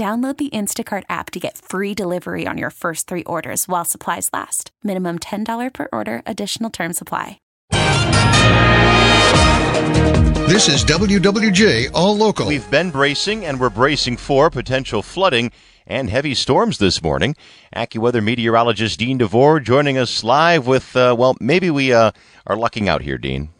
Download the Instacart app to get free delivery on your first three orders while supplies last. Minimum $10 per order, additional term supply. This is WWJ All Local. We've been bracing and we're bracing for potential flooding and heavy storms this morning. AccuWeather meteorologist Dean DeVore joining us live with, uh, well, maybe we uh, are lucking out here, Dean.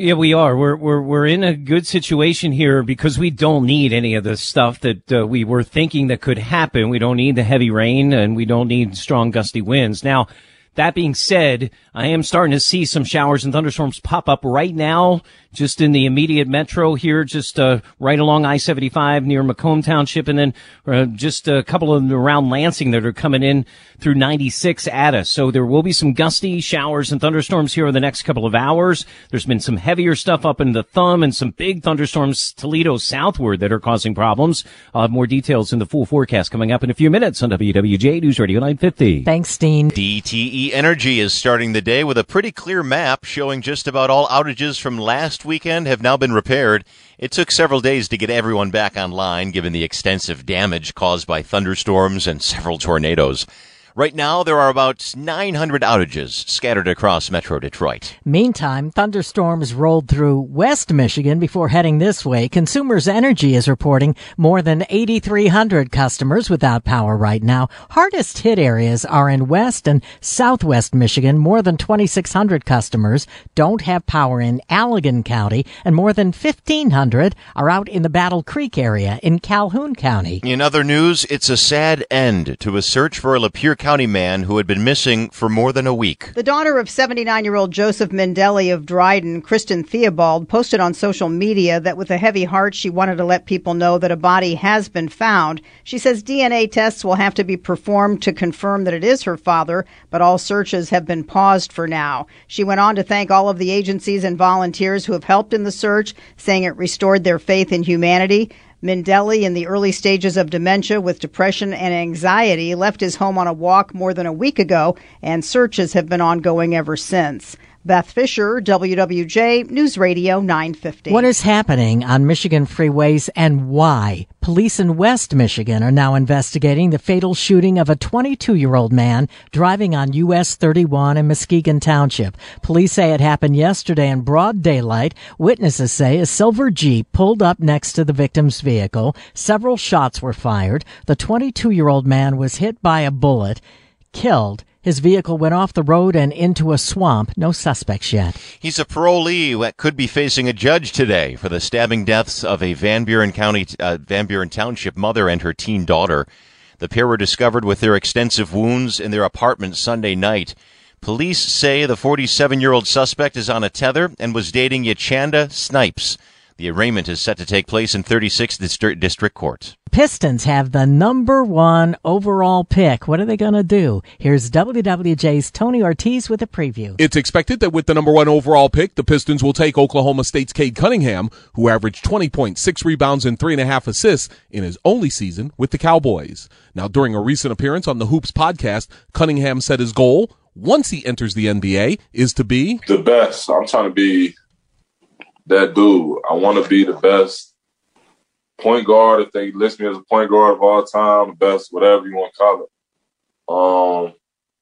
Yeah, we are. We're we're we're in a good situation here because we don't need any of the stuff that uh, we were thinking that could happen. We don't need the heavy rain and we don't need strong gusty winds. Now, that being said, I am starting to see some showers and thunderstorms pop up right now just in the immediate metro here, just uh, right along I-75 near Macomb Township, and then uh, just a couple of them around Lansing that are coming in through 96 at us. So there will be some gusty showers and thunderstorms here in the next couple of hours. There's been some heavier stuff up in the thumb and some big thunderstorms Toledo southward that are causing problems. I'll have more details in the full forecast coming up in a few minutes on WWJ News Radio 950. Thanks, Dean. DTE Energy is starting the day with a pretty clear map showing just about all outages from last weekend have now been repaired. It took several days to get everyone back online given the extensive damage caused by thunderstorms and several tornadoes. Right now, there are about 900 outages scattered across Metro Detroit. Meantime, thunderstorms rolled through West Michigan before heading this way. Consumers Energy is reporting more than 8,300 customers without power right now. Hardest hit areas are in West and Southwest Michigan. More than 2,600 customers don't have power in Allegan County, and more than 1,500 are out in the Battle Creek area in Calhoun County. In other news, it's a sad end to a search for a Lapeer County man who had been missing for more than a week. The daughter of 79 year old Joseph Mendelli of Dryden, Kristen Theobald, posted on social media that with a heavy heart, she wanted to let people know that a body has been found. She says DNA tests will have to be performed to confirm that it is her father, but all searches have been paused for now. She went on to thank all of the agencies and volunteers who have helped in the search, saying it restored their faith in humanity. Mendelli, in the early stages of dementia with depression and anxiety, left his home on a walk more than a week ago, and searches have been ongoing ever since. Beth Fisher, WWJ News Radio 950. What is happening on Michigan freeways and why? Police in West Michigan are now investigating the fatal shooting of a 22 year old man driving on US 31 in Muskegon Township. Police say it happened yesterday in broad daylight. Witnesses say a silver Jeep pulled up next to the victim's vehicle. Several shots were fired. The 22 year old man was hit by a bullet, killed. His vehicle went off the road and into a swamp. No suspects yet. He's a parolee that could be facing a judge today for the stabbing deaths of a Van Buren County, uh, Van Buren Township mother and her teen daughter. The pair were discovered with their extensive wounds in their apartment Sunday night. Police say the 47 year old suspect is on a tether and was dating Yachanda Snipes. The arraignment is set to take place in 36th District, District Court. Pistons have the number one overall pick. What are they going to do? Here's WWJ's Tony Ortiz with a preview. It's expected that with the number one overall pick, the Pistons will take Oklahoma State's Cade Cunningham, who averaged 20.6 rebounds and three and a half assists in his only season with the Cowboys. Now, during a recent appearance on the Hoops podcast, Cunningham said his goal, once he enters the NBA, is to be the best. I'm trying to be that dude. I want to be the best point guard. If they list me as a point guard of all time, the best, whatever you want to call it. Um,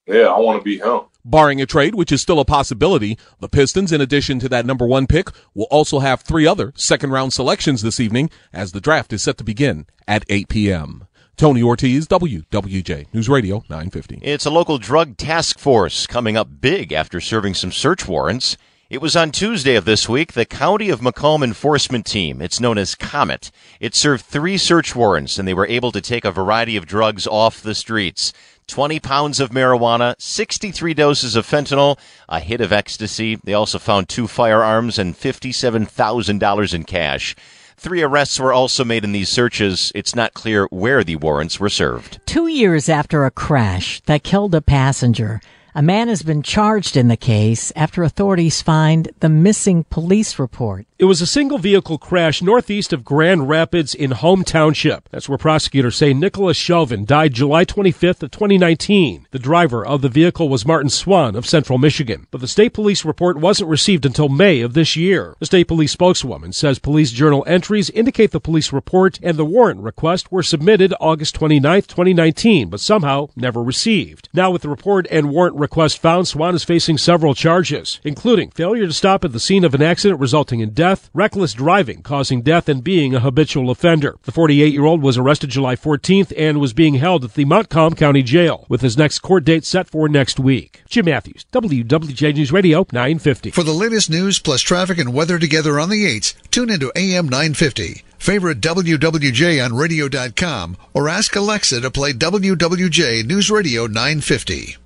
yeah, I want to be him. Barring a trade, which is still a possibility, the Pistons, in addition to that number one pick, will also have three other second round selections this evening as the draft is set to begin at 8 p.m. Tony Ortiz, WWJ News Radio 950. It's a local drug task force coming up big after serving some search warrants. It was on Tuesday of this week, the County of Macomb Enforcement Team, it's known as COMET, it served three search warrants and they were able to take a variety of drugs off the streets. 20 pounds of marijuana, 63 doses of fentanyl, a hit of ecstasy. They also found two firearms and $57,000 in cash. Three arrests were also made in these searches. It's not clear where the warrants were served. Two years after a crash that killed a passenger, a man has been charged in the case after authorities find the missing police report. It was a single vehicle crash northeast of Grand Rapids in Home Township. That's where prosecutors say Nicholas Shelvin died July 25th of 2019. The driver of the vehicle was Martin Swan of Central Michigan, but the state police report wasn't received until May of this year. The state police spokeswoman says police journal entries indicate the police report and the warrant request were submitted August 29th, 2019, but somehow never received. Now with the report and warrant request found, Swan is facing several charges, including failure to stop at the scene of an accident resulting in death death, reckless driving causing death, and being a habitual offender. The 48 year old was arrested July 14th and was being held at the Montcalm County Jail, with his next court date set for next week. Jim Matthews, WWJ News Radio 950. For the latest news plus traffic and weather together on the 8s, tune into AM 950. Favorite WWJ on radio.com or ask Alexa to play WWJ News Radio 950.